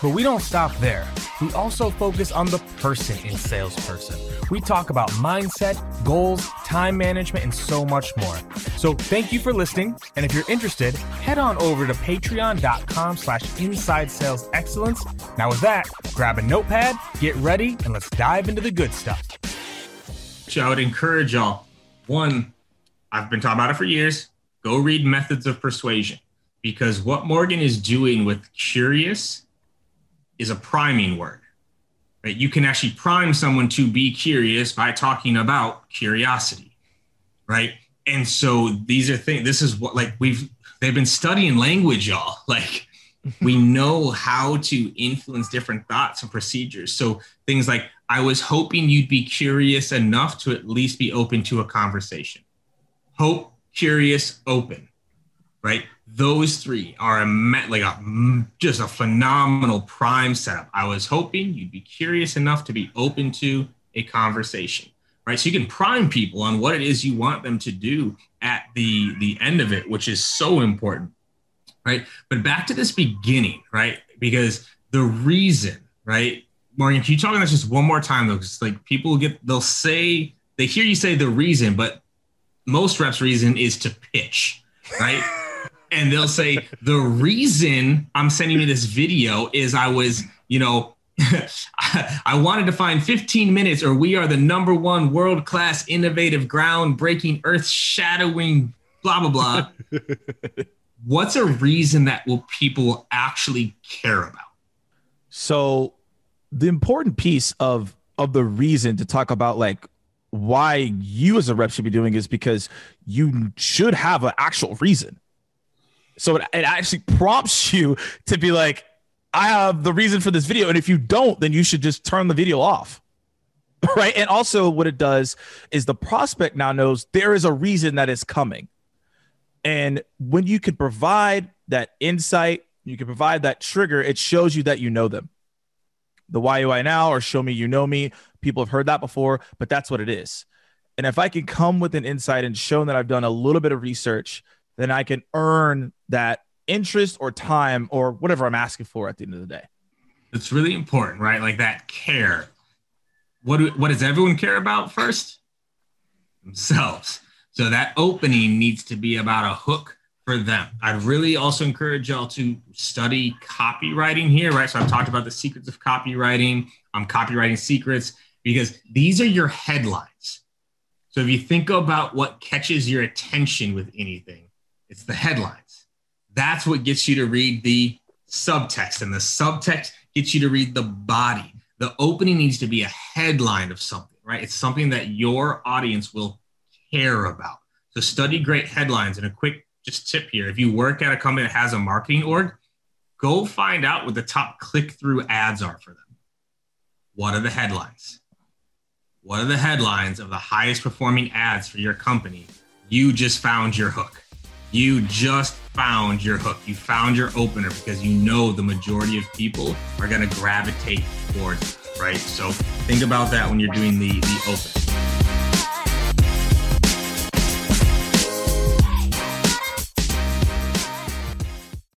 But we don't stop there. We also focus on the person in salesperson. We talk about mindset, goals, time management, and so much more. So thank you for listening. And if you're interested, head on over to patreon.com slash inside sales excellence. Now with that, grab a notepad, get ready, and let's dive into the good stuff. I would encourage y'all. One, I've been talking about it for years. Go read Methods of Persuasion because what Morgan is doing with curious is a priming word. Right? You can actually prime someone to be curious by talking about curiosity, right? And so these are things. This is what like we've they've been studying language, y'all. Like we know how to influence different thoughts and procedures. So things like I was hoping you'd be curious enough to at least be open to a conversation. Hope, curious, open, right? those three are a like a just a phenomenal prime setup. I was hoping you'd be curious enough to be open to a conversation, right? So you can prime people on what it is you want them to do at the the end of it, which is so important, right? But back to this beginning, right? Because the reason, right? Morgan, can you talk on this just one more time though? Because like people get they'll say they hear you say the reason, but most reps reason is to pitch, right? and they'll say the reason I'm sending you this video is I was, you know, I wanted to find 15 minutes, or we are the number one world class, innovative, groundbreaking, earth shadowing, blah, blah, blah. What's a reason that will people actually care about? So, the important piece of of the reason to talk about like why you as a rep should be doing is because you should have an actual reason so it, it actually prompts you to be like, I have the reason for this video. And if you don't, then you should just turn the video off. Right. And also, what it does is the prospect now knows there is a reason that is coming. And when you can provide that insight, you can provide that trigger, it shows you that you know them. The why you I now or show me you know me. People have heard that before, but that's what it is. And if I can come with an insight and show that I've done a little bit of research, then I can earn that interest or time or whatever I'm asking for at the end of the day. It's really important, right? Like that care. What do, what does everyone care about first? Themselves. So that opening needs to be about a hook for them. I'd really also encourage y'all to study copywriting here, right? So I've talked about the secrets of copywriting, um, copywriting secrets, because these are your headlines. So if you think about what catches your attention with anything, it's the headlines. That's what gets you to read the subtext, and the subtext gets you to read the body. The opening needs to be a headline of something, right? It's something that your audience will care about. So study great headlines. And a quick just tip here: if you work at a company that has a marketing org, go find out what the top click-through ads are for them. What are the headlines? What are the headlines of the highest performing ads for your company? You just found your hook you just found your hook. You found your opener because you know the majority of people are going to gravitate towards it, right? So think about that when you're doing the the open.